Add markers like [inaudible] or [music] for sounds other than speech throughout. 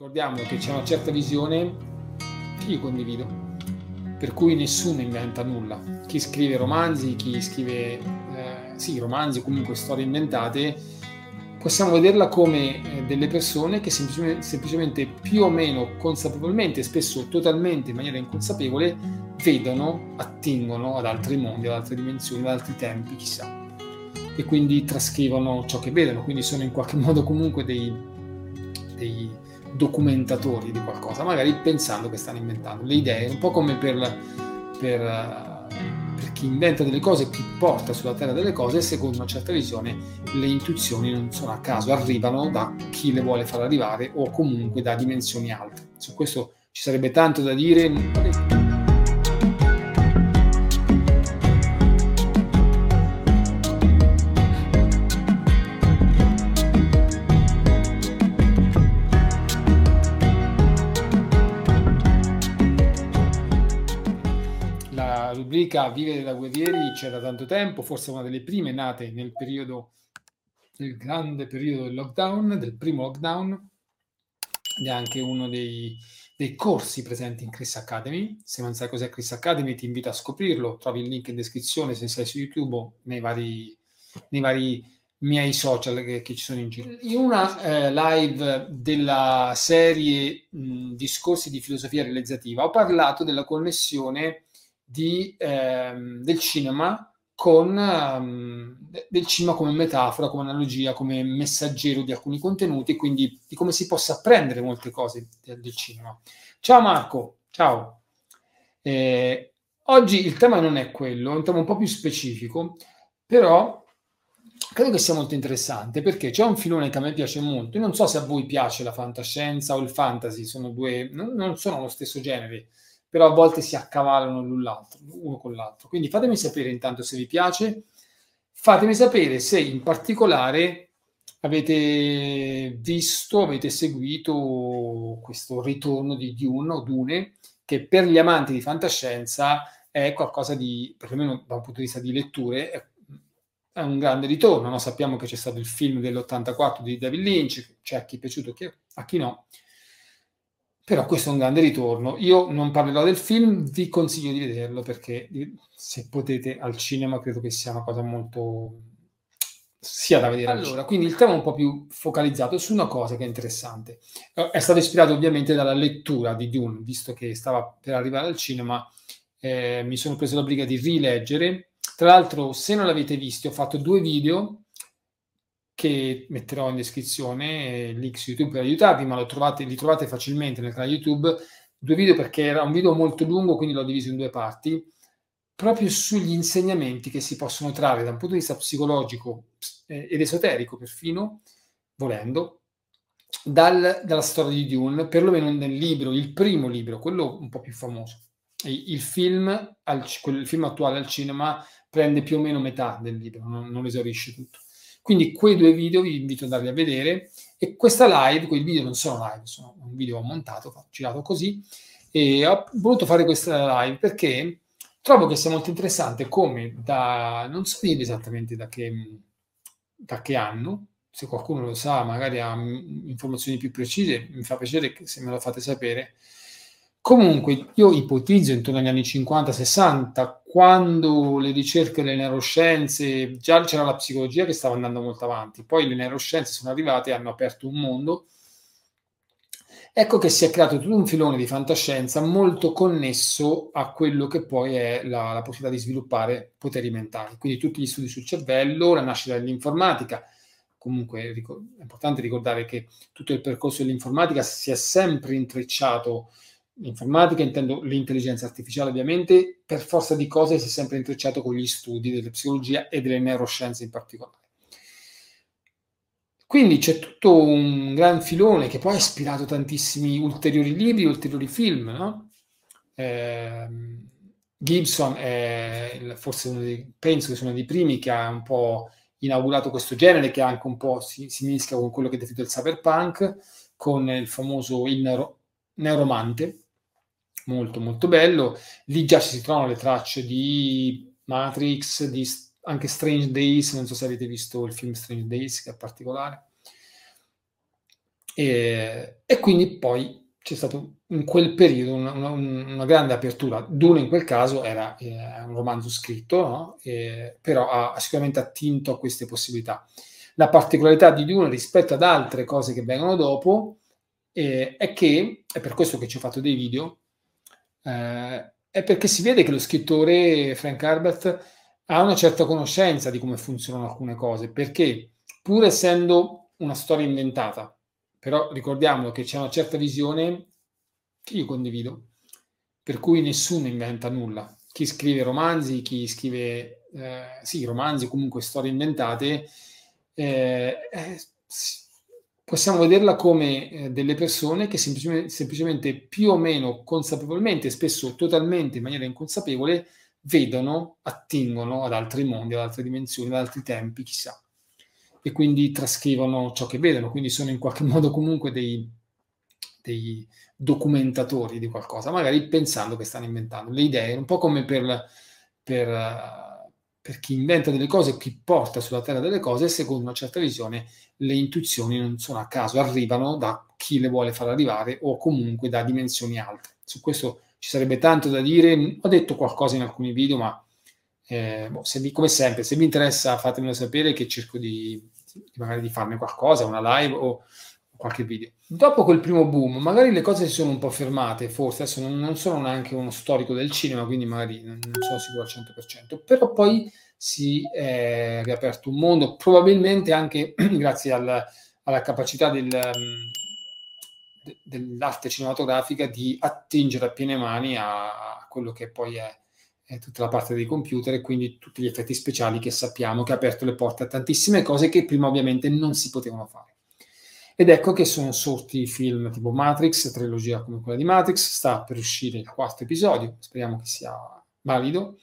Ricordiamo che c'è una certa visione che io condivido, per cui nessuno inventa nulla. Chi scrive romanzi, chi scrive eh, sì, romanzi comunque storie inventate possiamo vederla come eh, delle persone che semplicemente, semplicemente, più o meno consapevolmente, spesso totalmente in maniera inconsapevole, vedono, attingono ad altri mondi, ad altre dimensioni, ad altri tempi, chissà. E quindi trascrivono ciò che vedono, quindi sono in qualche [laughs] modo comunque dei, dei documentatori di qualcosa, magari pensando che stanno inventando le idee, un po' come per, per per chi inventa delle cose, chi porta sulla terra delle cose, secondo una certa visione le intuizioni non sono a caso, arrivano da chi le vuole far arrivare o comunque da dimensioni alte. Su questo ci sarebbe tanto da dire. Rubrica Vivere da guerrieri c'è da tanto tempo, forse una delle prime nate nel periodo, nel grande periodo del lockdown, del primo lockdown, ed è anche uno dei, dei corsi presenti in Chris Academy. Se non sai cos'è Chris Academy, ti invito a scoprirlo. Trovi il link in descrizione se sei su YouTube o nei vari, nei vari miei social che, che, ci sono in giro. In una eh, live della serie mh, Discorsi di filosofia realizzativa ho parlato della connessione di, ehm, del cinema con um, del cinema come metafora, come analogia, come messaggero di alcuni contenuti, quindi di come si possa apprendere molte cose del, cinema. Ciao Marco, ciao. Eh, oggi il tema non è quello, è un tema un po' più specifico, però credo che sia molto interessante perché c'è un filone che a me piace molto. Io non so se a voi piace la fantascienza o il fantasy, sono due, non sono lo stesso genere però a volte si accavallano l'un l'altro, uno con l'altro. Quindi fatemi sapere intanto se vi piace, fatemi sapere se in particolare avete visto, avete seguito questo ritorno di Dune o Dune, che per gli amanti di fantascienza è qualcosa di, perlomeno da un punto di vista di letture, è, un grande ritorno. No? Sappiamo che c'è stato il film dell'84 di David Lynch, c'è a chi è piaciuto, a chi no però questo è un grande ritorno. Io non parlerò del film, vi consiglio di vederlo perché se potete al cinema credo che sia una cosa molto sia da vedere. Allora, quindi il tema è un po' più focalizzato su una cosa che è interessante. Eh, è stato ispirato ovviamente dalla lettura di Dune, visto che stava per arrivare al cinema, eh, mi sono preso la briga di rileggere. Tra l'altro, se non l'avete visto, ho fatto due video che metterò in descrizione, link su YouTube per aiutarvi, ma trovate, li trovate facilmente nel canale YouTube. Due video perché era un video molto lungo, quindi l'ho diviso in due parti, proprio sugli insegnamenti che si possono trarre da un punto di vista psicologico eh, ed esoterico, perfino, volendo, dal, dalla storia di Dune, perlomeno nel libro, il primo libro, quello un po' più famoso. Il film, al, il film attuale al cinema prende più o meno metà del libro, non, non esaurisce tutto. Quindi quei due video vi invito ad andarli a vedere. E questa live, quei video non sono live, sono un video montato, girato così. E ho voluto fare questa live perché trovo che sia molto interessante come da, non so dire esattamente da che, da che anno, se qualcuno lo sa, magari ha informazioni più precise, mi fa piacere se me lo fate sapere, Comunque, io ipotizzo intorno agli anni 50-60, quando le ricerche delle neuroscienze, già c'era la psicologia che stava andando molto avanti, poi le neuroscienze sono arrivate e hanno aperto un mondo Ecco che si è creato tutto un filone di fantascienza molto connesso a quello che poi è la, la possibilità di sviluppare poteri mentali. Quindi tutti gli studi sul cervello, la nascita dell'informatica. Comunque è importante ricordare che tutto il percorso dell'informatica si è sempre intrecciato l'informatica, intendo l'intelligenza artificiale ovviamente, per forza di cose si è sempre intrecciato con gli studi della psicologia e delle neuroscienze in particolare. Quindi c'è tutto un gran filone che poi ha ispirato tantissimi ulteriori libri, ulteriori film. No? Eh, Gibson è forse uno dei, penso che sia uno dei primi che ha un po' inaugurato questo genere, che anche un po' si, si mischia con quello che è definito il cyberpunk, con il famoso il neuro, neuromante, molto molto bello. Lì già si trovano le tracce di Matrix, di anche Strange Days, non so se avete visto il film Strange Days, che è particolare. E, e quindi poi c'è stato in quel periodo una, una, una grande apertura. Dune in quel caso era eh, un romanzo scritto, no? e, però ha, ha sicuramente attinto a queste possibilità. La particolarità di Dune rispetto ad altre cose che vengono dopo eh, è che, è per questo che ci ho fatto dei video, eh, è perché si vede che lo scrittore Frank Herbert ha una certa conoscenza di come funzionano alcune cose, perché pur essendo una storia inventata, però ricordiamo che c'è una certa visione che io condivido, per cui nessuno inventa nulla. Chi scrive romanzi, chi scrive, eh, sì, romanzi, comunque storie inventate, eh, eh, possiamo vederla come eh, delle persone che semplicemente, semplicemente più o meno consapevolmente, spesso totalmente in maniera inconsapevole, vedono, attingono ad altri mondi, ad altre dimensioni, ad altri tempi, chissà. E quindi trascrivono ciò che vedono, quindi sono in qualche [laughs] modo comunque dei, dei documentatori di qualcosa, magari pensando che stanno inventando le idee, un po' come per, per, per chi inventa delle cose, chi porta sulla terra delle cose, secondo una certa visione le intuizioni non sono a caso, arrivano da chi le vuole far arrivare o comunque da dimensioni alte. Su questo ci sarebbe tanto da dire. Ho detto qualcosa in alcuni video, ma eh, boh, se vi, come sempre, se vi interessa fatemelo sapere che cerco di, di, magari di farne qualcosa, una live o qualche video. Dopo quel primo boom, magari le cose si sono un po' fermate, forse adesso non, non sono neanche uno storico del cinema, quindi magari non, non sono sicuro al 100%, però poi si è riaperto un mondo, probabilmente anche [clears throat] grazie al, alla capacità del, dell'arte cinematografica di attingere a piene mani a quello che poi è, è, tutta la parte dei computer e quindi tutti gli effetti speciali che sappiamo che ha aperto le porte a tantissime cose che prima ovviamente non si potevano fare. Ed ecco che sono sorti film tipo Matrix, trilogia come quella di Matrix, sta per uscire il quarto episodio, speriamo che sia valido.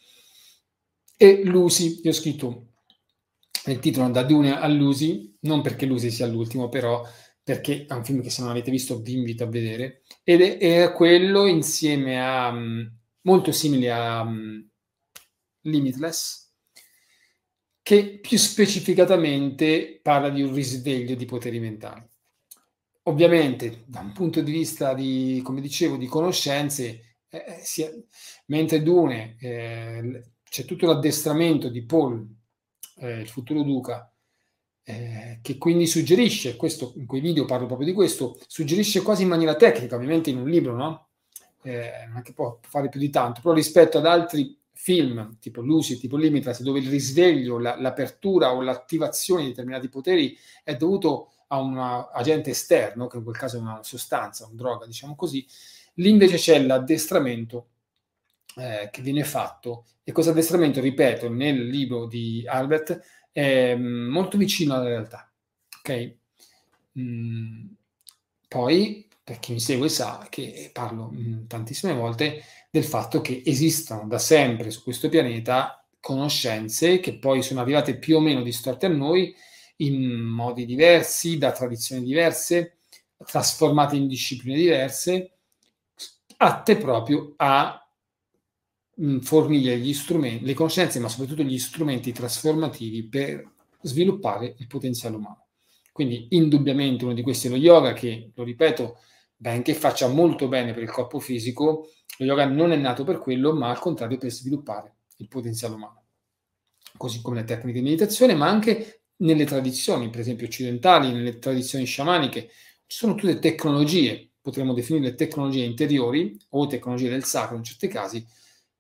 E Lucy, io ho scritto nel titolo da Dune a Lucy, non perché Lucy sia l'ultimo, però perché è un film che se non avete visto vi invito a vedere, ed è, è quello insieme a, um, molto simile a um, Limitless, che più specificatamente parla di un risveglio di poteri mentali. Ovviamente, da un punto di vista di, come dicevo, di conoscenze, eh, eh sia, mentre Dune eh, c'è tutto l'addestramento di Paul, eh, il futuro duca, eh, che quindi suggerisce, questo, in quei video parlo proprio di questo, suggerisce quasi in maniera tecnica, ovviamente in un libro, no? Eh, non è che può fare più di tanto, però rispetto ad altri film, tipo Lucy, tipo Limitless, dove il risveglio, la, l'apertura o l'attivazione di determinati poteri è dovuto a un agente esterno, che in quel caso è una sostanza, una droga, diciamo così, lì invece c'è l'addestramento eh, che viene fatto e questo addestramento, ripeto, nel libro di Albert è mm, molto vicino alla realtà. Ok? Mm, poi, per chi mi segue sa che parlo mm, tantissime volte del fatto che esistono da sempre su questo pianeta conoscenze che poi sono arrivate più o meno distorte a noi in modi diversi, da tradizioni diverse, trasformate in discipline diverse, atte proprio a fornire gli strumenti, le conoscenze, ma soprattutto gli strumenti trasformativi per sviluppare il potenziale umano. Quindi indubbiamente uno di questi è lo yoga che, lo ripeto, benché faccia molto bene per il corpo fisico, lo yoga non è nato per quello, ma al contrario per sviluppare il potenziale umano. Così come le tecniche di meditazione, ma anche nelle tradizioni, per esempio occidentali, nelle tradizioni sciamaniche, ci sono tutte tecnologie potremmo definire tecnologie interiori o tecnologie del sacro in certi casi,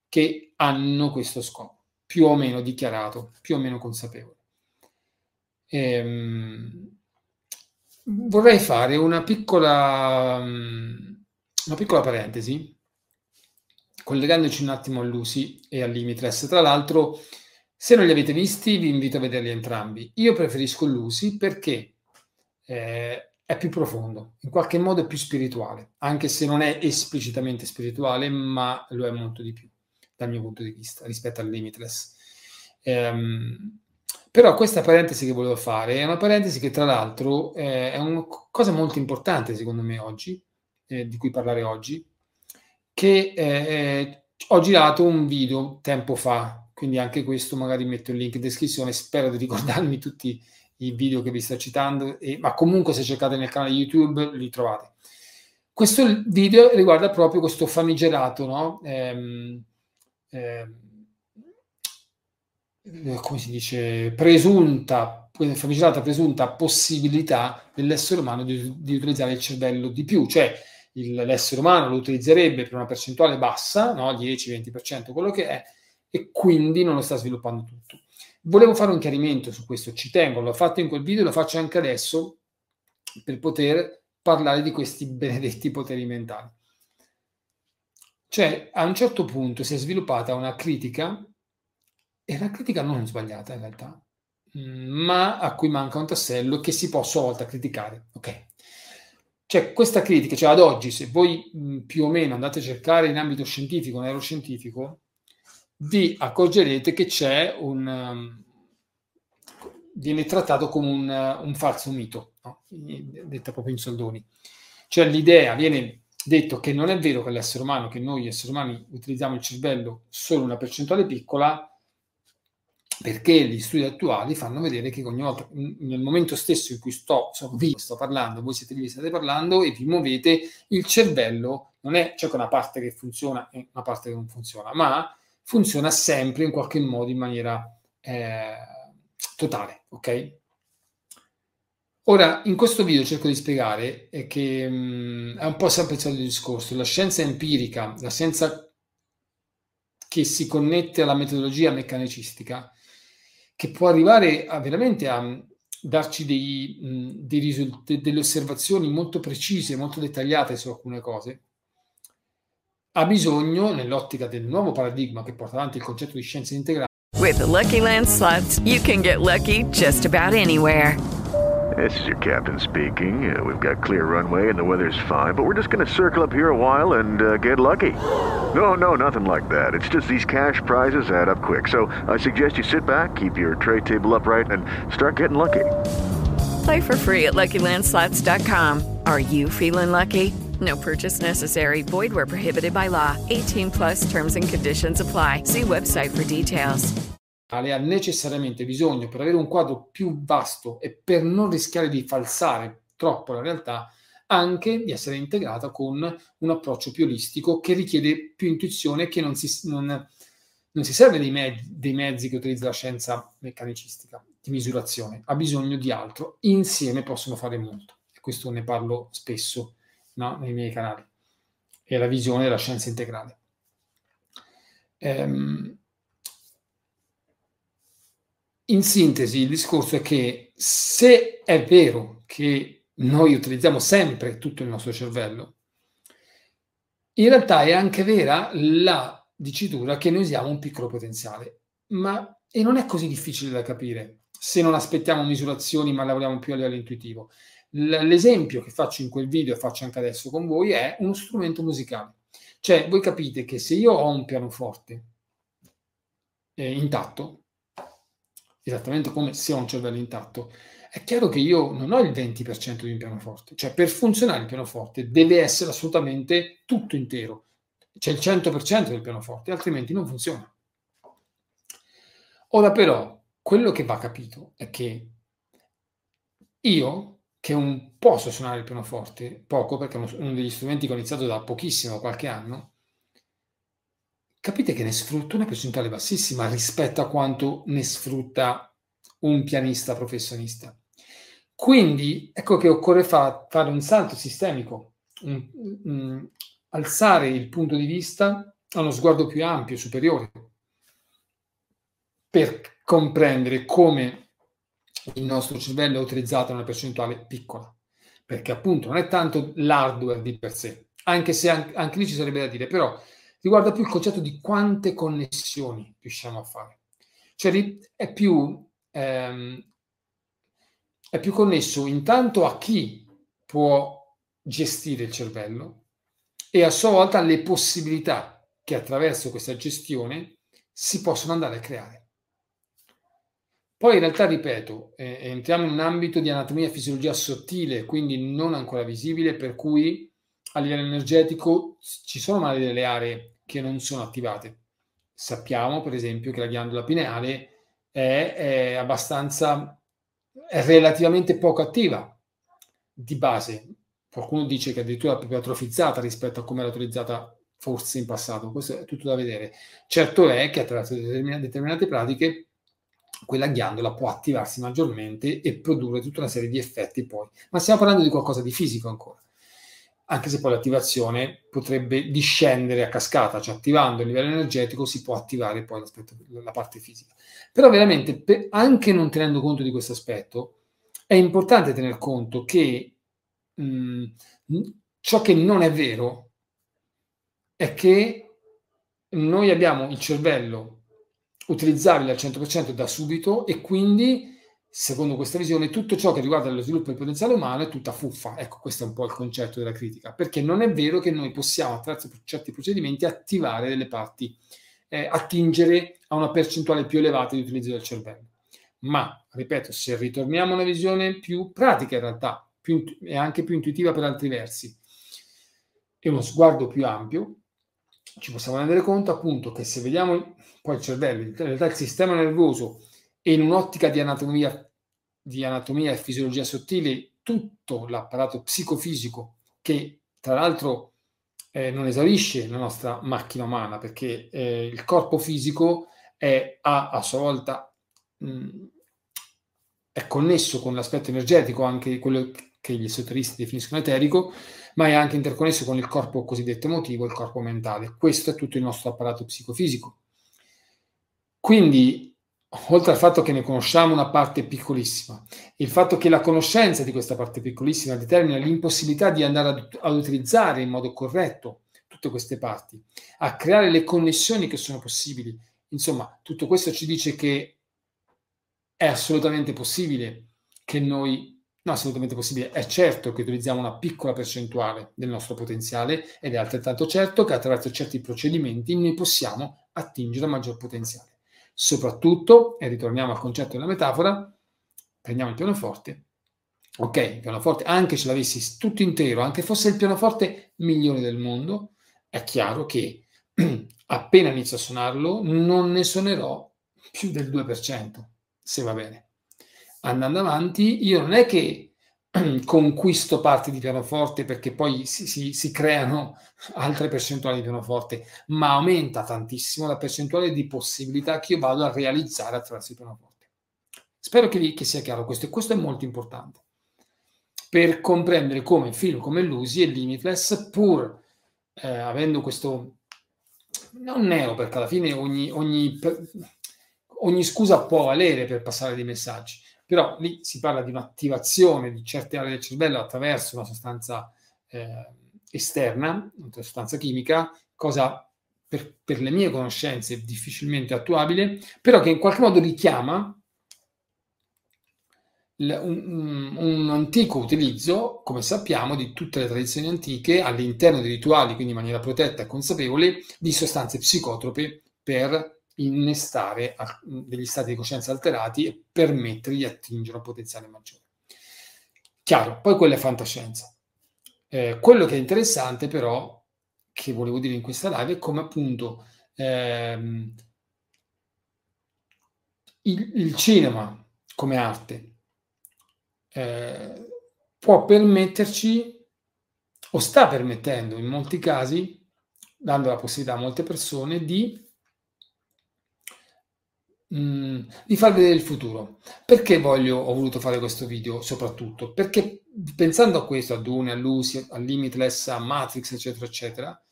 che hanno questo scopo, più o meno dichiarato, più o meno consapevole. Ehm, vorrei fare una piccola, una piccola parentesi, collegandoci un attimo a Lucy e a Limitless. Tra l'altro, se non li avete visti, vi invito a vederli entrambi. Io preferisco Lucy perché eh, è più profondo, in qualche modo è più spirituale, anche se non è esplicitamente spirituale, ma lo è molto di più dal mio punto di vista rispetto al Limitless. Ehm, però questa parentesi che volevo fare è una parentesi che tra l'altro eh, è una cosa molto importante secondo me oggi, eh, di cui parlare oggi, che eh, ho girato un video tempo fa, quindi anche questo magari metto il link in descrizione, spero di ricordarmi [laughs] tutti i video che vi sto citando, e, ma comunque se cercate nel canale YouTube li trovate. Questo video riguarda proprio questo famigerato, no? Ehm, ehm, come si dice, presunta, famigerata presunta possibilità dell'essere umano di, di, utilizzare il cervello di più, cioè il, l'essere umano lo utilizzerebbe per una percentuale bassa, no? 10-20% quello che è, e quindi non lo sta sviluppando tutto. Volevo fare un chiarimento su questo, ci tengo, l'ho fatto in quel video, lo faccio anche adesso per poter parlare di questi [laughs] benedetti poteri mentali. Cioè, a un certo punto si è sviluppata una critica, e una critica non sbagliata in realtà, mm, ma a cui manca un tassello che si può a sua volta criticare. Ok. Cioè, questa critica, cioè ad oggi, se voi mh, mm, più o meno andate a cercare in ambito scientifico, neuroscientifico, vi accorgerete che c'è un... Um, viene trattato come un, un falso mito, no? detta proprio in soldoni. Cioè l'idea viene detto che non è vero che l'essere umano, che noi esseri umani utilizziamo il cervello solo una percentuale piccola, perché gli studi attuali fanno vedere che ogni volta, nel momento stesso in cui sto, sono vivo, sto parlando, voi siete lì, state parlando e vi muovete, il cervello non è, c'è una parte che funziona e una parte che non funziona, ma funziona sempre in qualche modo in maniera eh, totale, ok? Ora, in questo video cerco di spiegare che mh, mm, è un po' sempre il solito discorso, la scienza empirica, la scienza che si connette alla metodologia meccanicistica, che può arrivare a veramente a mm, darci dei, mh, mm, dei risultati, delle osservazioni molto precise, molto dettagliate su alcune cose, ha bisogno, nell'ottica del nuovo paradigma che porta avanti il concetto di scienza integrale. With the Lucky Land slots, you can get lucky just about anywhere. This is your captain speaking. Uh, we've got clear runway and the weather's fine, but we're just going to circle up here a while and uh, get lucky. No, no, nothing like that. It's just these cash prizes add up quick. So I suggest you sit back, keep your tray table upright, and start getting lucky. Play for free at LuckyLandSlots.com. Are you feeling lucky? No purchase necessary. Void where prohibited by law. 18 plus terms and conditions apply. See website for details. Ha necessariamente bisogno per avere un quadro più vasto e per non rischiare di falsare troppo la realtà, anche di essere integrata con un approccio più olistico che richiede più intuizione che non si, non, non si serve dei, me- dei mezzi che utilizza la scienza meccanicistica di misurazione, ha bisogno di altro. Insieme possono fare molto. E questo ne parlo spesso no? nei miei canali, e la visione della scienza integrale. Ehm, in sintesi, il discorso è che se è vero che noi utilizziamo sempre tutto il nostro cervello, in realtà è anche vera la dicitura che noi usiamo un piccolo potenziale, ma e non è così difficile da capire se non aspettiamo misurazioni ma lavoriamo più a livello intuitivo. L'esempio che faccio in quel video e faccio anche adesso con voi è uno strumento musicale. Cioè, voi capite che se io ho un pianoforte eh, intatto, esattamente come se ho un cervello intatto, è chiaro che io non ho il 20% di un pianoforte. Cioè, per funzionare il pianoforte deve essere assolutamente tutto intero. C'è il 100% del pianoforte, altrimenti non funziona. Ora però, quello che va capito è che io che un po' so suonare il pianoforte, poco perché è uno degli strumenti che ho iniziato da pochissimo, qualche anno, capite che ne sfrutto una percentuale bassissima rispetto a quanto ne sfrutta un pianista professionista. Quindi ecco che occorre fa- fare un salto sistemico, un, un, alzare il punto di vista a uno sguardo più ampio, superiore, per comprendere come il nostro cervello è utilizzato in una percentuale piccola, perché appunto non è tanto l'hardware di per sé, anche se anche, anche lì ci sarebbe da dire, però riguarda più il concetto di quante connessioni riusciamo a fare. Cioè è più, ehm, è più connesso intanto a chi può gestire il cervello e a sua volta alle possibilità che attraverso questa gestione si possono andare a creare. Poi in realtà, ripeto, eh, entriamo in un ambito di anatomia e fisiologia sottile, quindi non ancora visibile, per cui a livello energetico ci sono magari delle aree che non sono attivate. Sappiamo, per esempio, che la ghiandola pineale è, è abbastanza, è relativamente poco attiva di base. Qualcuno dice che addirittura è proprio atrofizzata rispetto a come era utilizzata forse in passato. Questo è tutto da vedere. Certo è che attraverso determinate pratiche quella ghiandola può attivarsi maggiormente e produrre tutta una serie di effetti poi. Ma stiamo parlando di qualcosa di fisico ancora anche se poi l'attivazione potrebbe discendere a cascata, cioè attivando il livello energetico si può attivare poi la parte fisica. Però veramente, per, anche non tenendo conto di questo aspetto, è importante tener conto che mh, ciò che non è vero è che noi abbiamo il cervello utilizzabile al 100% da subito e quindi secondo questa visione, tutto ciò che riguarda lo sviluppo del potenziale umano è tutta fuffa. Ecco, questo è un po' il concetto della critica, perché non è vero che noi possiamo, attraverso certi procedimenti, attivare delle parti, eh, attingere a una percentuale più elevata di utilizzo del cervello. Ma, ripeto, se ritorniamo a una visione più pratica in realtà, più, e anche più intuitiva per altri versi, e uno sguardo più ampio, ci possiamo rendere conto appunto che se vediamo poi il cervello, in realtà il sistema nervoso, e in un'ottica di anatomia, di anatomia e fisiologia sottile tutto l'apparato psicofisico che tra l'altro eh, non esaurisce la nostra macchina umana perché eh, il corpo fisico è, ha a sua volta mh, è connesso con l'aspetto energetico, anche quello che gli esoteristi definiscono eterico, ma è anche interconnesso con il corpo cosiddetto emotivo, il corpo mentale. Questo è tutto il nostro apparato psicofisico. Quindi oltre al fatto che ne conosciamo una parte piccolissima, il fatto che la conoscenza di questa parte piccolissima determina l'impossibilità di andare ad, ad utilizzare in modo corretto tutte queste parti, a creare le connessioni che sono possibili. Insomma, tutto questo ci dice che è assolutamente possibile che noi, no, assolutamente possibile, è certo che utilizziamo una piccola percentuale del nostro potenziale ed è altrettanto certo che attraverso certi procedimenti noi possiamo attingere maggior potenziale. Soprattutto, e ritorniamo al concetto della metafora, prendiamo il pianoforte. Ok, il pianoforte, anche se l'avessi tutto intero, anche fosse il pianoforte migliore del mondo, è chiaro che [clears throat] appena inizio a suonarlo non ne suonerò più del 2%, se va bene. Andando avanti, io non è che [clears throat] conquisto parti di pianoforte perché poi si, si, si, creano [laughs] altre percentuali di pianoforte, ma aumenta tantissimo la percentuale di possibilità che io vado a realizzare attraverso il pianoforte. Spero che, che sia chiaro questo e questo è molto importante per comprendere come film come Lusi e Limitless, pur eh, avendo questo non neo, perché alla fine ogni, ogni, ogni scusa può valere per passare dei messaggi però lì si parla di un'attivazione di certe aree del cervello attraverso una sostanza eh, esterna, una sostanza chimica, cosa per, per, le mie conoscenze difficilmente attuabile, però che in qualche modo richiama un, un, antico utilizzo, come sappiamo, di tutte le tradizioni antiche all'interno dei rituali, quindi in maniera protetta e consapevole, di sostanze psicotrope per innestare degli stati di coscienza alterati e permettergli di attingere un potenziale maggiore. Chiaro, poi quella è fantascienza. Eh, quello che è interessante però, che volevo dire in questa live, è come appunto ehm, il, il, cinema come arte eh, può permetterci, o sta permettendo in molti casi, dando la possibilità a molte persone di mh, di far vedere il futuro. Perché voglio, ho voluto fare questo video soprattutto? Perché pensando a questo, a Dune, a Lucy, a Limitless, a Matrix, eccetera, eccetera,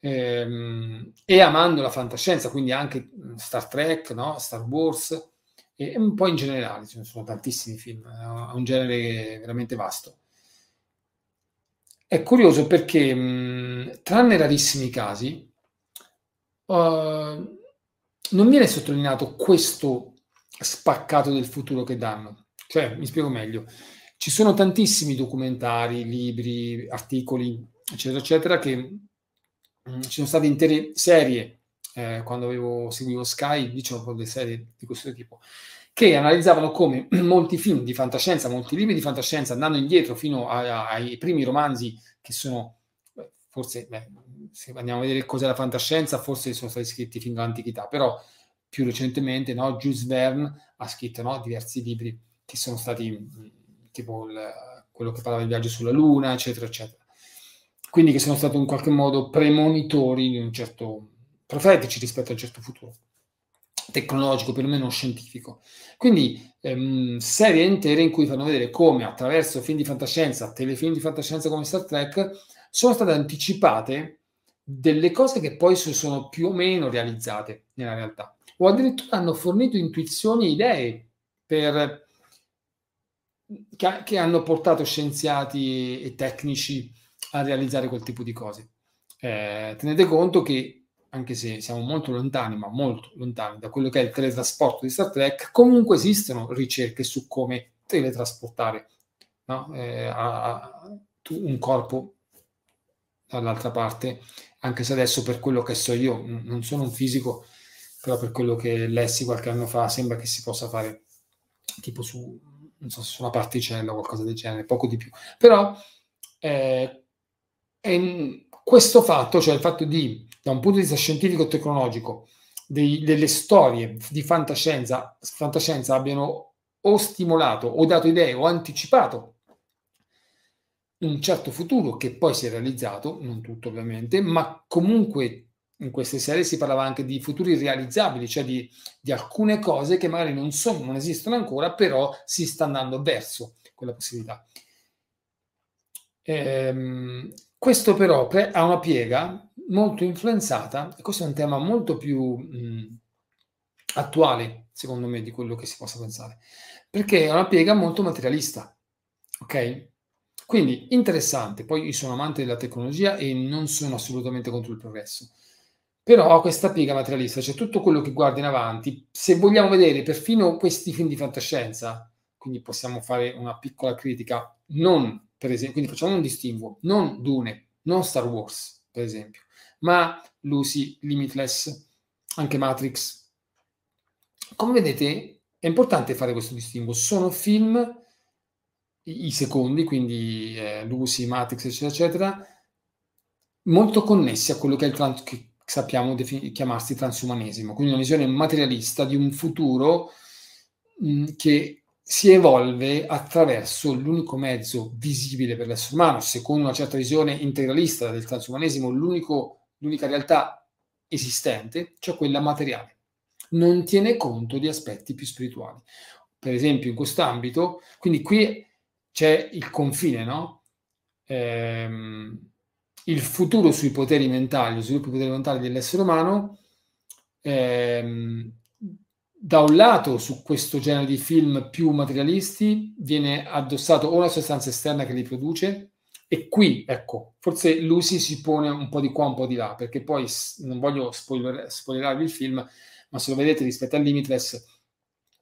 ehm, e amando la fantascienza, quindi anche Star Trek, no? Star Wars, e un po' in generale, ce ne sono tantissimi film, è un genere veramente vasto. È curioso perché, mh, tranne rarissimi casi, uh, non viene sottolineato questo spaccato del futuro che danno. Cioè, mi spiego meglio, ci sono tantissimi documentari, libri, articoli, eccetera, eccetera, che mh, ci sono state intere serie, eh, quando avevo, seguivo Sky, diciamo proprio delle serie di questo tipo, che analizzavano come [clears throat] molti film di fantascienza, molti libri di fantascienza, andando indietro fino a, a, ai primi romanzi che sono, forse, beh, se andiamo a vedere cos'è la fantascienza, forse sono stati scritti fin dall'antichità, però più recentemente no, Jules Verne ha scritto no, diversi libri che sono stati tipo il, quello che parlava del viaggio sulla Luna, eccetera, eccetera. Quindi che sono stati in qualche modo premonitori di un certo profetici rispetto a un certo futuro tecnologico, perlomeno scientifico. Quindi ehm, serie intere in cui fanno vedere come attraverso film di fantascienza, telefilm di fantascienza come Star Trek, sono state anticipate delle cose che poi sono più o meno realizzate nella realtà. O addirittura hanno fornito intuizioni e idee per, che, che, hanno portato scienziati e tecnici a realizzare quel tipo di cose. Eh, tenete conto che anche se siamo molto lontani, ma molto lontani da quello che è il teletrasporto di Star Trek, comunque esistono ricerche su come teletrasportare no? eh, a, a, un corpo dall'altra parte, anche se adesso per quello che so io, non sono un fisico, però per quello che lessi qualche anno fa sembra che si possa fare tipo su, so, su una particella o qualcosa del genere, poco di più. Però eh, questo fatto, cioè il fatto di da un punto di vista scientifico e tecnologico dei, delle storie di fantascienza, fantascienza abbiano o stimolato o dato idee o anticipato un certo futuro che poi si è realizzato, non tutto ovviamente, ma comunque in queste serie si parlava anche di futuri realizzabili, cioè di, di alcune cose che magari non, sono, non esistono ancora, però si sta andando verso quella possibilità. Ehm, questo però ha una piega molto influenzata, e questo è un tema molto più mh, attuale, secondo me, di quello che si possa pensare, perché è una piega molto materialista, ok? Quindi interessante, poi io sono amante della tecnologia e non sono assolutamente contro il progresso, però questa piega materialista, cioè tutto quello che guarda in avanti, se vogliamo vedere perfino questi film di fantascienza, quindi possiamo fare una piccola critica, non per esempio, quindi facciamo un distinguo, non Dune, non Star Wars, per esempio, ma Lucy, Limitless, anche Matrix. Come vedete, è importante fare questo distinguo. Sono film, i, secondi, quindi eh, Lucy, Matrix, eccetera, eccetera, molto connessi a quello che è il trans- che sappiamo defin- chiamarsi transumanesimo, quindi una visione materialista di un futuro mh, che si evolve attraverso l'unico mezzo visibile per l'essere umano, secondo una certa visione integralista del transumanesimo, l'unica realtà esistente, cioè quella materiale. Non tiene conto di aspetti più spirituali. Per esempio, in quest'ambito, quindi qui c'è il confine, no? Ehm, il futuro sui poteri mentali, lo sviluppo dei poteri mentali dell'essere umano ehm, da un lato su questo genere di film più materialisti viene addossato o una sostanza esterna che li produce e qui, ecco, forse Lucy si pone un po' di qua, un po' di là, perché poi non voglio spoiler, spoilerarvi il film, ma se lo vedete rispetto al Limitless,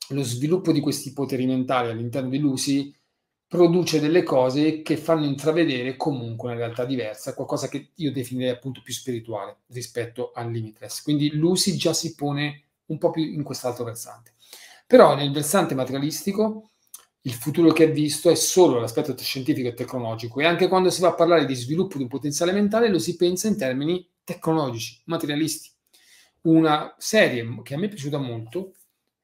lo sviluppo di questi poteri mentali all'interno di Lucy produce delle cose che fanno intravedere comunque una realtà diversa, qualcosa che io definirei appunto più spirituale rispetto al Limitless. Quindi Lucy già si pone un po' più in quest'altro versante. Però nel versante materialistico il futuro che è visto è solo l'aspetto scientifico e tecnologico e anche quando si va a parlare di sviluppo di un potenziale mentale lo si pensa in termini tecnologici, materialisti. Una serie che a me è piaciuta molto,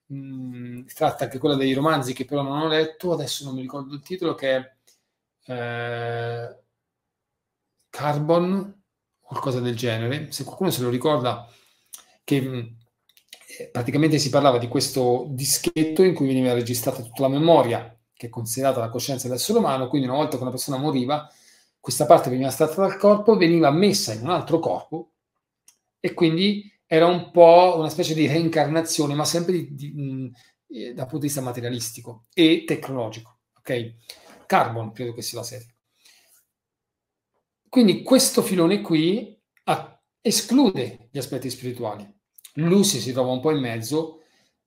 mh, tratta anche quella dei romanzi che però non ho letto, adesso non mi ricordo il titolo, che è eh, Carbon, qualcosa del genere, se qualcuno se lo ricorda, che mh, eh, praticamente si parlava di questo dischetto in cui veniva registrata tutta la memoria, che è considerata la coscienza dell'essere umano, quindi una volta che una persona moriva, questa parte veniva estratta dal corpo, veniva messa in un altro corpo e quindi era un po' una specie di reincarnazione, ma sempre di, di, eh, dal punto di vista materialistico e tecnologico. Ok? Carbon, credo che sia la serie. Quindi questo filone qui a, esclude gli aspetti spirituali. Lucy si trova un po' in mezzo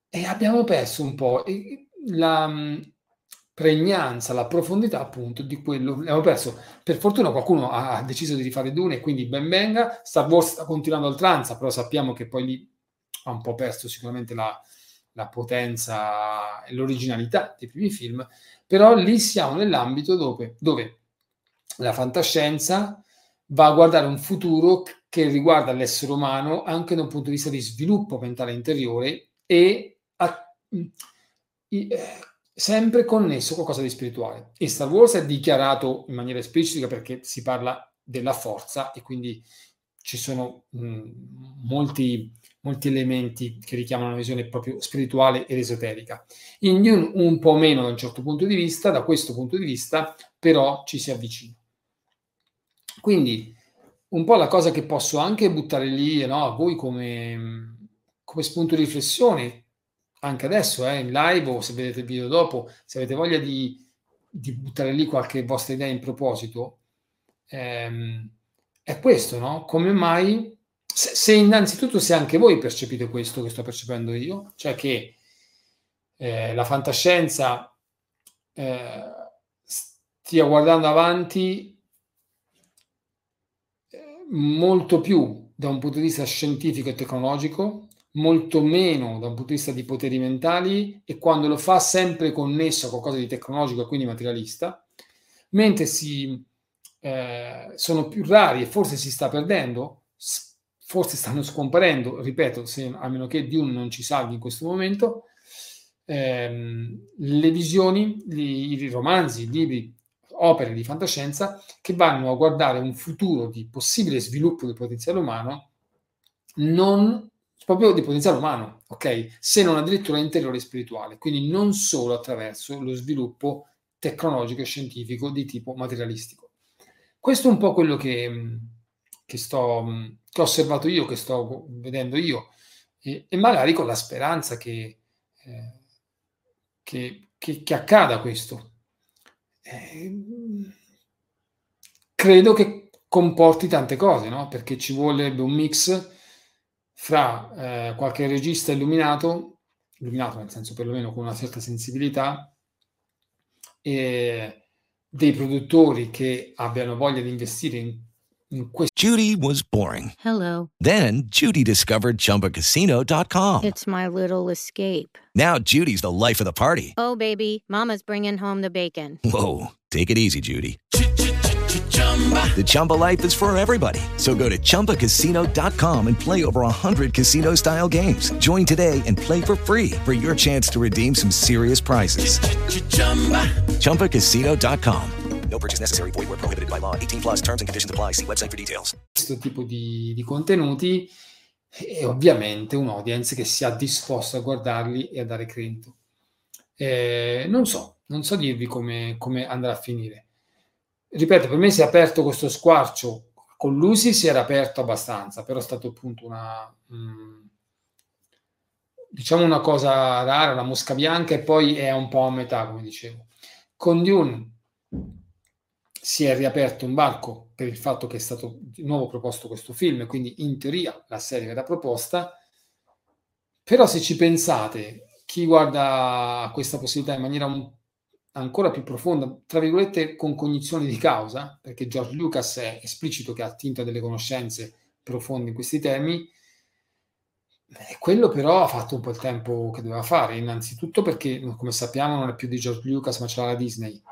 e abbiamo perso un po' la pregnanza, la profondità appunto di quello. Abbiamo perso. Per fortuna qualcuno ha deciso di rifare Dune e quindi ben venga. Star sta continuando oltranza, però sappiamo che poi lì ha un po' perso sicuramente la, la potenza e l'originalità dei primi film, però lì siamo nell'ambito dove, dove la fantascienza va a guardare un futuro che riguarda l'essere umano anche da un punto di vista di sviluppo mentale interiore e a, sempre connesso a qualcosa di spirituale. E Star Wars è dichiarato in maniera esplicita perché si parla della forza e quindi ci sono mh, molti molti elementi che richiamano una visione proprio spirituale ed esoterica. In Dune un po' meno da un certo punto di vista, da questo punto di vista, però ci si avvicina. Quindi un po' la cosa che posso anche buttare lì no, a voi come, come spunto di riflessione, anche adesso eh, in live o se vedete il video dopo, se avete voglia di, di buttare lì qualche vostra idea in proposito, ehm, è questo, no? Come mai se, se, innanzitutto se anche voi percepite questo che sto percependo io, cioè che eh, la fantascienza eh, stia guardando avanti eh, molto più da un punto di vista scientifico e tecnologico, molto meno da un punto di vista di poteri mentali e quando lo fa sempre connesso a qualcosa di tecnologico e quindi materialista, mentre si, eh, sono più rari e forse si sta perdendo forse stanno scomparendo, ripeto, se, a meno che Dune non ci salvi in questo momento, ehm, le visioni, i, i romanzi, i libri, opere di fantascienza che vanno a guardare un futuro di possibile sviluppo del potenziale umano, non proprio di potenziale umano, ok? Se non addirittura interiore e spirituale, quindi non solo attraverso lo sviluppo tecnologico e scientifico di tipo materialistico. Questo è un po' quello che, che sto che ho osservato io, che sto vedendo io, e, e magari con la speranza che, eh, che, che, accada questo. Eh, credo che comporti tante cose, no? perché ci vorrebbe un mix fra eh, qualche regista illuminato, illuminato nel senso perlomeno con una certa sensibilità, e dei produttori che abbiano voglia di investire in Judy was boring. Hello. Then Judy discovered ChumbaCasino.com. It's my little escape. Now Judy's the life of the party. Oh, baby, Mama's bringing home the bacon. Whoa, take it easy, Judy. The Chumba life is for everybody. So go to ChumbaCasino.com and play over 100 casino-style games. Join today and play for free for your chance to redeem some serious prizes. ChumbaCasino.com. No purchase necessary. Void where prohibited by law. 18 plus terms and conditions apply. See website for details. Questo tipo di, di contenuti e ovviamente un audience che sia disposto a guardarli e a dare credito. Eh, non so, non so dirvi come, come andrà a finire. Ripeto, per me si è aperto questo squarcio. Con Lucy si era aperto abbastanza, però è stato appunto una... Mm, diciamo una cosa rara, una mosca bianca e poi è un po' a metà, come dicevo. Con Dune si è riaperto un varco per il fatto che è stato di nuovo proposto questo film, quindi in teoria la serie era proposta, però se ci pensate, chi guarda questa possibilità in maniera un, ancora più profonda, tra virgolette con cognizione di causa, perché George Lucas è esplicito che ha attinto delle conoscenze profonde in questi temi, eh, quello però ha fatto un po' il tempo che doveva fare, innanzitutto perché, come sappiamo, non è più di George Lucas, ma c'è la Disney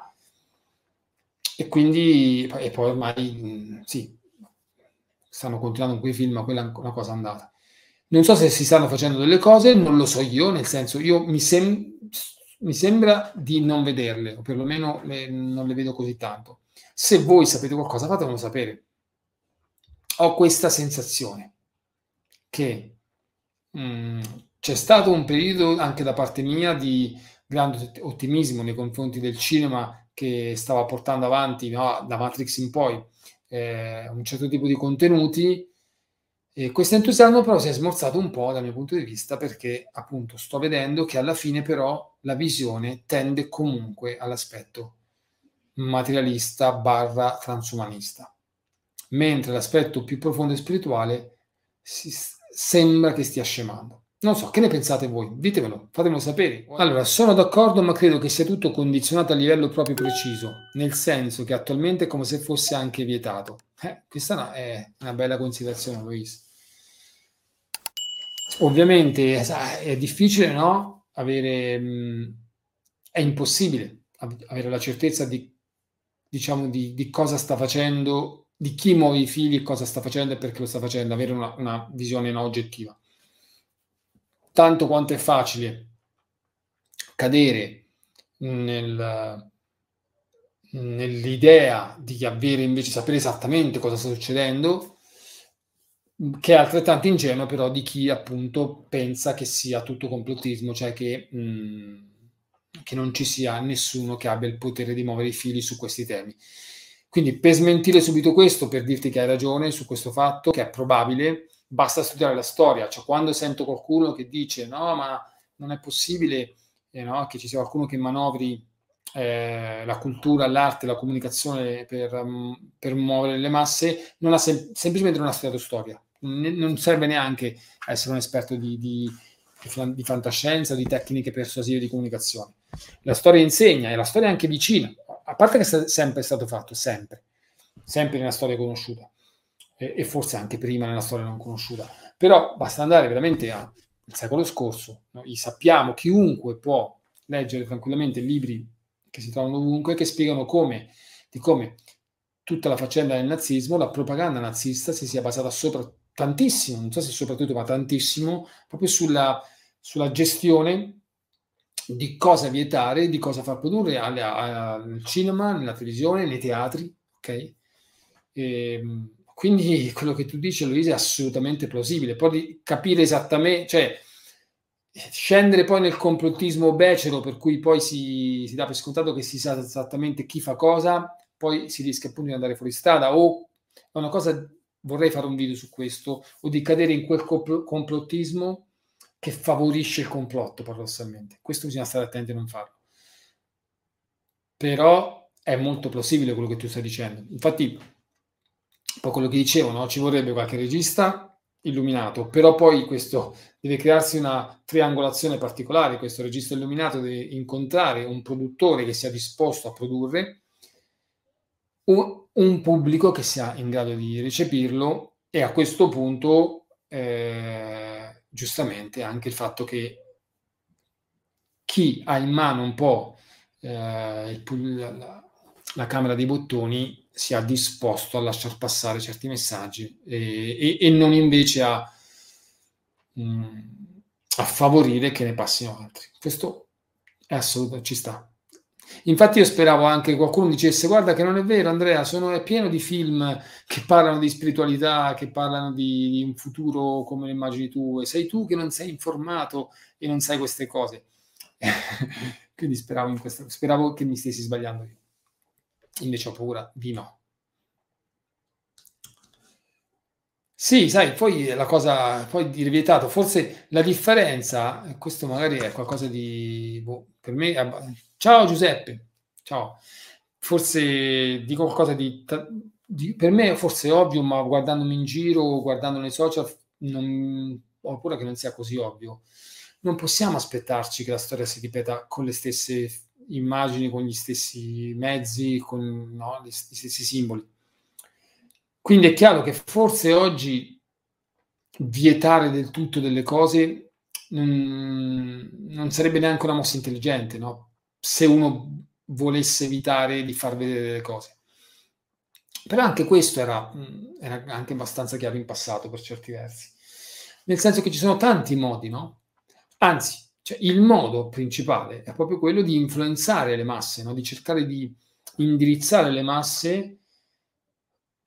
e quindi, e poi ormai, sì, stanno continuando con quei film, ma quella è una cosa andata. Non so se si stanno facendo delle cose, non lo so io, nel senso, io mi, sem- mi sembra di non vederle, o perlomeno le, non le vedo così tanto. Se voi sapete qualcosa, fatemelo sapere. Ho questa sensazione che mh, mm, c'è stato un periodo anche da parte mia di grande ottimismo nei confronti del cinema che stava portando avanti no, da Matrix in poi eh, un certo tipo di contenuti. E questo entusiasmo però si è smorzato un po' dal mio punto di vista perché appunto sto vedendo che alla fine però la visione tende comunque all'aspetto materialista barra transumanista, mentre l'aspetto più profondo e spirituale si, sembra che stia scemando. Non so, che ne pensate voi? Ditemelo, fatemelo sapere. Allora, sono d'accordo, ma credo che sia tutto condizionato a livello proprio preciso, nel senso che attualmente è come se fosse anche vietato. Eh, questa è una bella considerazione, Luis. Ovviamente è difficile, no? Avere... Mh, è impossibile avere la certezza di, diciamo, di, di cosa sta facendo, di chi muove i figli, cosa sta facendo e perché lo sta facendo, avere una, una visione no oggettiva tanto quanto è facile cadere nel, nell'idea di avere invece sapere esattamente cosa sta succedendo, che è altrettanto ingenuo però di chi appunto pensa che sia tutto complottismo, cioè che, mh, mm, che non ci sia nessuno che abbia il potere di muovere i fili su questi temi. Quindi per smentire subito questo, per dirti che hai ragione su questo fatto, che è probabile, basta studiare la storia, cioè quando sento qualcuno che dice no, ma non è possibile eh, no, che ci sia qualcuno che manovri eh, la cultura, l'arte, la comunicazione per, um, per muovere le masse, non ha sem- semplicemente non ha studiato storia, non serve neanche essere un esperto di, di, di, fantascienza, di tecniche persuasive di comunicazione. La storia insegna e la storia è anche vicina, a parte che è sempre stato fatto, sempre, sempre nella storia conosciuta e, e forse anche prima nella storia non conosciuta. Però basta andare veramente al secolo scorso, no? sappiamo, chiunque può leggere tranquillamente libri che si trovano ovunque, che spiegano come, di come tutta la faccenda del nazismo, la propaganda nazista si sia basata sopra tantissimo, non so se soprattutto, ma tantissimo, proprio sulla, sulla gestione di cosa vietare, di cosa far produrre al, al cinema, nella televisione, nei teatri, ok? E, ehm, quindi [laughs] quello che tu dici, Luisa, è assolutamente plausibile. Poi capire esattamente, cioè scendere poi nel complottismo becero, per cui poi si, si, dà per scontato che si sa esattamente chi fa cosa, poi si rischia appunto di andare fuori strada o è una cosa, vorrei fare un video su questo, o di cadere in quel complottismo che favorisce il complotto, paradossalmente. Questo bisogna stare attenti a non farlo. Però è molto plausibile quello che tu stai dicendo. Infatti, un po' quello che dicevo, no? ci vorrebbe qualche regista illuminato, però poi questo deve crearsi una triangolazione particolare, questo regista illuminato deve incontrare un produttore che sia disposto a produrre, un, pubblico che sia in grado di recepirlo e a questo punto eh, giustamente anche il fatto che chi ha in mano un po' eh, il, la, la camera dei bottoni sia disposto a lasciar passare certi messaggi e, e, e non invece a, mh, mm, a, favorire che ne passino altri. Questo è assolutamente ci sta. Infatti io speravo anche che qualcuno dicesse guarda che non è vero Andrea, sono, è pieno di film che parlano di spiritualità, che parlano di, di un futuro come lo immagini tu e sei tu che non sei informato e non sai queste cose. [laughs] Quindi speravo, questo, speravo che mi stessi sbagliando io invece ho paura di no. Sì, sai, poi la cosa, poi di vietato, forse la differenza, questo magari è qualcosa di, boh, per me, ciao Giuseppe, ciao, forse di qualcosa di, di, per me forse ovvio, ma guardandomi in giro, guardando nei social, non, ho paura che non sia così ovvio. Non possiamo aspettarci che la storia si ripeta con le stesse immagini con gli stessi mezzi, con no, gli stessi simboli. Quindi è chiaro che forse oggi vietare del tutto delle cose non, non sarebbe neanche una mossa intelligente, no? se uno volesse evitare di far vedere delle cose. Però anche questo era, era anche abbastanza chiaro in passato per certi versi. Nel senso che ci sono tanti modi, no? Anzi, cioè, il modo principale è proprio quello di influenzare le masse, no? di cercare di indirizzare le masse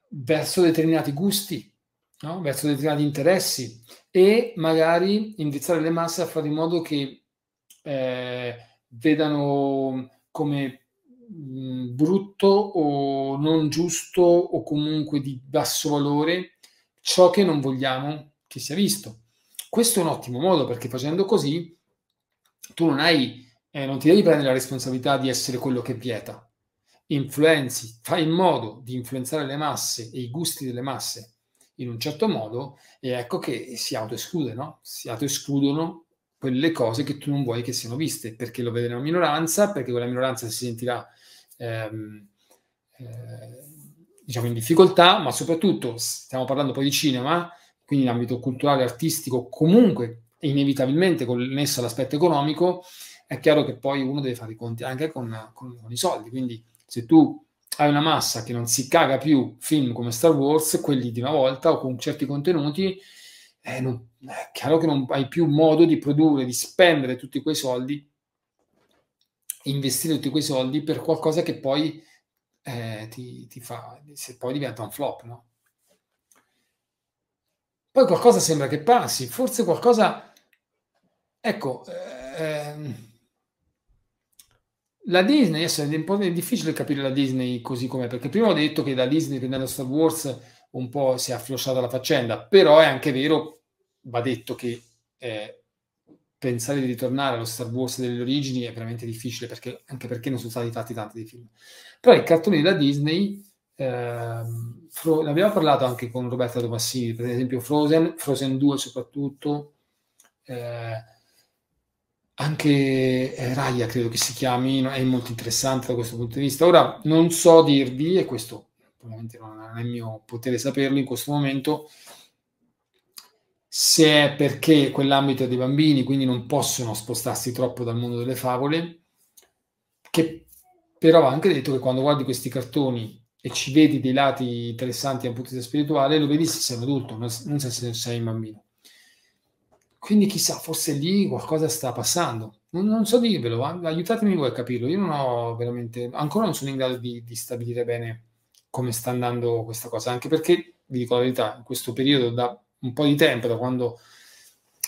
verso determinati gusti no? verso determinati interessi e magari indirizzare le masse a fare in modo che eh, vedano come mh, brutto o non giusto o comunque di basso valore ciò che non vogliamo che sia visto. Questo è un ottimo modo perché facendo così tu non hai, eh, non ti devi prendere la responsabilità di essere quello che vieta. Influenzi, fai in modo di influenzare le masse e i gusti delle masse in un certo modo e ecco che si autoesclude, no? Si autoescludono quelle cose che tu non vuoi che siano viste, perché lo vede una minoranza, perché quella minoranza si sentirà ehm, eh, diciamo in difficoltà, ma soprattutto stiamo parlando poi di cinema, quindi in ambito culturale, artistico, comunque inevitabilmente connesso all'aspetto economico, è chiaro che poi uno deve fare i conti anche con, con, con i soldi. Quindi se tu hai una massa che non si caga più film come Star Wars, quelli di una volta o con certi contenuti, eh, non, è chiaro che non hai più modo di produrre, di spendere tutti quei soldi, investire tutti quei soldi per qualcosa che poi eh, ti, ti, fa, se poi diventa un flop, no? Poi qualcosa sembra che passi, forse qualcosa, ecco, eh, la Disney, è, difficile capire la Disney così com'è, perché prima ho detto che da Disney prendendo Star Wars un po' si è afflosciata la faccenda, però è anche vero, va detto che eh, pensare di ritornare allo Star Wars delle origini è veramente difficile, perché, anche perché non sono stati fatti tanti di film. Però i cartoni della Disney, eh, Fro- abbiamo parlato anche con Roberta Tomassini, per esempio Frozen, Frozen 2 soprattutto, eh, anche eh, Raya credo che si chiami, è molto interessante da questo punto di vista. Ora non so dirvi, e questo ovviamente non è il mio potere saperlo in questo momento, se è perché quell'ambito è dei bambini, quindi non possono spostarsi troppo dal mondo delle favole, che però va anche detto che quando guardi questi cartoni e ci vedi dei lati interessanti dal punto di vista spirituale, lo vedi se sei un adulto, non se sei un bambino. Quindi chissà, forse lì qualcosa sta passando. Non, non so dirvelo, aiutatemi voi a capirlo. Io non ho veramente, ancora non sono in grado di, di, stabilire bene come sta andando questa cosa, anche perché, vi dico la verità, in questo periodo da un po' di tempo, da quando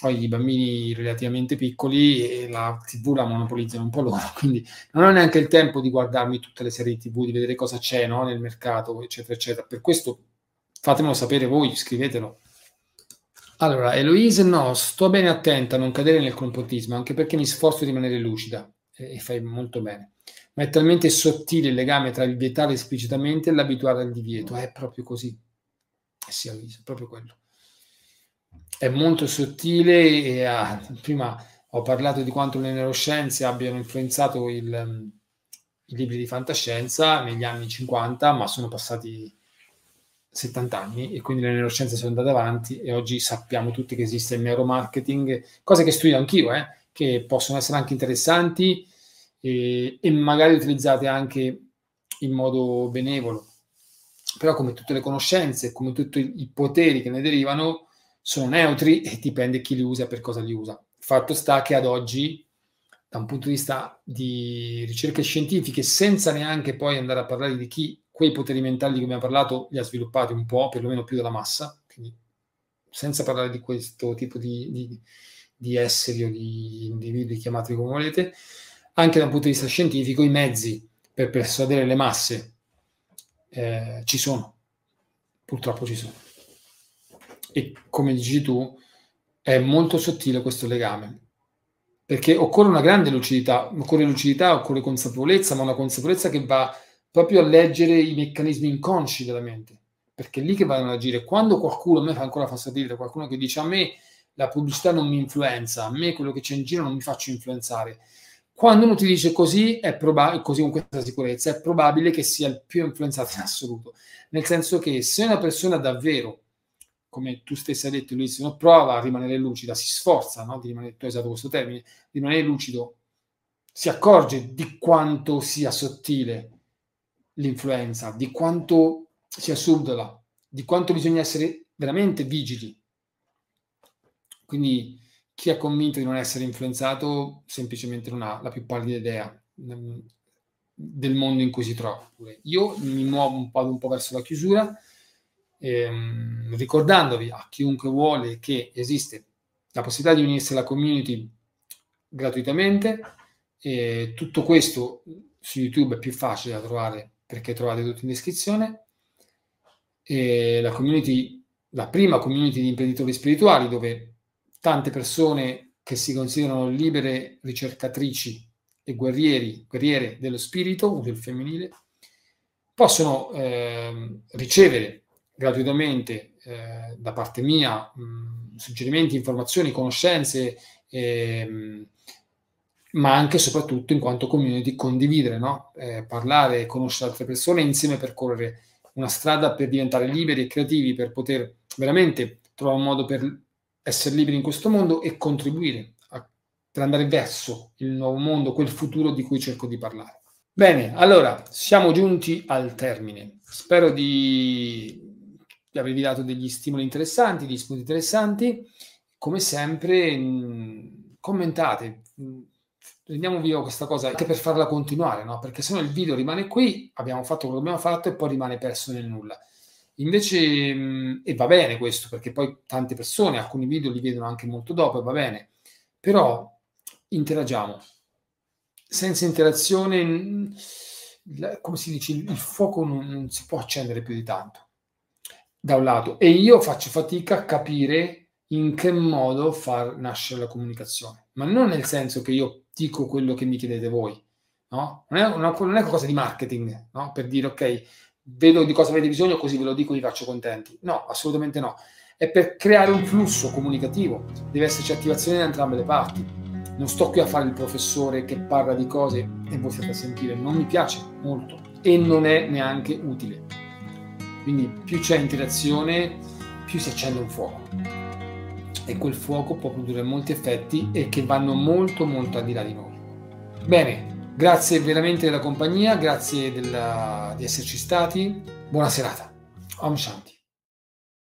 ho i bambini relativamente piccoli e la TV la monopolizzano un po' loro, [laughs] quindi non ho neanche il tempo di guardarmi tutte le serie TV, di vedere cosa c'è no, nel mercato, eccetera, eccetera. Per questo fatemelo sapere voi, scrivetelo allora, Eloise, no, sto bene attenta a non cadere nel complotismo, anche perché mi sforzo di rimanere lucida e, fai molto bene. Ma è talmente sottile il legame tra il vietare esplicitamente e l'abituare al divieto. È proprio così. Eh sì, Eloise, è proprio quello. È molto sottile e ah, prima ho parlato di quanto le neuroscienze abbiano influenzato il, i libri di fantascienza negli anni 50, ma sono passati 70 anni e quindi le neuroscienze sono andate avanti e oggi sappiamo tutti che esiste il neuromarketing, cose che studio anch'io, eh, che possono essere anche interessanti e, e magari utilizzate anche in modo benevolo. Però come tutte le conoscenze, come tutti i poteri che ne derivano, sono neutri e dipende chi li usa e per cosa li usa. Fatto sta che ad oggi, da un punto di vista di ricerche scientifiche, senza neanche poi andare a parlare di chi quei poteri mentali di cui abbiamo parlato li ha sviluppati un po', perlomeno più della massa, quindi senza parlare di questo tipo di, di, di esseri o di individui, chiamateli come volete, anche da un punto di vista scientifico i mezzi per persuadere le masse eh, ci sono, purtroppo ci sono. E come dici tu, è molto sottile questo legame, perché occorre una grande lucidità, occorre lucidità, occorre consapevolezza, ma una consapevolezza che va proprio a leggere i meccanismi inconsci della mente, perché è lì che vanno ad agire. Quando qualcuno, a me fa ancora fastidio, qualcuno che dice a me la pubblicità non mi influenza, a me quello che c'è in giro non mi faccio influenzare. Quando uno ti dice così, è probabile, così con questa sicurezza, è probabile che sia il più influenzato in assoluto. Nel senso che se una persona davvero, come tu stessa hai detto Luis, no, prova a rimanere lucida, si sforza no, di rimanere, tu hai usato questo termine, di rimanere lucido, si accorge di quanto sia sottile l'influenza, di quanto sia subdola, di quanto bisogna essere veramente vigili. Quindi chi è convinto di non essere influenzato semplicemente non ha la più pallida idea mm, del mondo in cui si trova. Io mi muovo un po', un po verso la chiusura ehm, ricordandovi a chiunque vuole che esiste la possibilità di unirsi alla community gratuitamente. Tutto questo su YouTube è più facile da trovare perché trovate tutto in descrizione. E la community, la prima community di imprenditori spirituali dove tante persone che si considerano libere ricercatrici e guerrieri, guerriere dello spirito, del femminile, possono eh, ricevere gratuitamente eh, da parte mia mh, suggerimenti, informazioni, conoscenze, eh, ma anche e soprattutto in quanto community condividere, no? Eh, parlare, conoscere altre persone e insieme percorrere una strada per diventare liberi e creativi, per poter veramente trovare un modo per essere liberi in questo mondo e contribuire a, per andare verso il nuovo mondo, quel futuro di cui cerco di parlare. Bene, allora siamo giunti al termine. Spero di, di avervi dato degli stimoli interessanti, degli spunti interessanti. Come sempre, mh, commentate, mh, rendiamo viva questa cosa anche per farla continuare, no? Perché se no il video rimane qui, abbiamo fatto quello che abbiamo fatto e poi rimane perso nel nulla. Invece, e va bene questo, perché poi tante persone, alcuni video li vedono anche molto dopo, e va bene, però interagiamo, senza interazione, come si dice, il fuoco non, non, si può accendere più di tanto, da un lato. E io faccio fatica a capire in che modo far nascere la comunicazione, ma non nel senso che io dico quello che mi chiedete voi, no? Non è, una, non è qualcosa di marketing, no? Per dire, ok, vedo di cosa avete bisogno, così ve lo dico, vi faccio contenti. No, assolutamente no. È per creare un flusso comunicativo, deve esserci attivazione da entrambe le parti non sto qui a fare il professore che parla di cose e voi state a sentire, non mi piace molto e non è neanche utile. Quindi più c'è interazione, più si accende un fuoco. E quel fuoco può produrre molti effetti e che vanno molto molto al di là di noi. Bene, grazie veramente della compagnia, grazie della, di esserci stati. Buona serata. Om Shanti.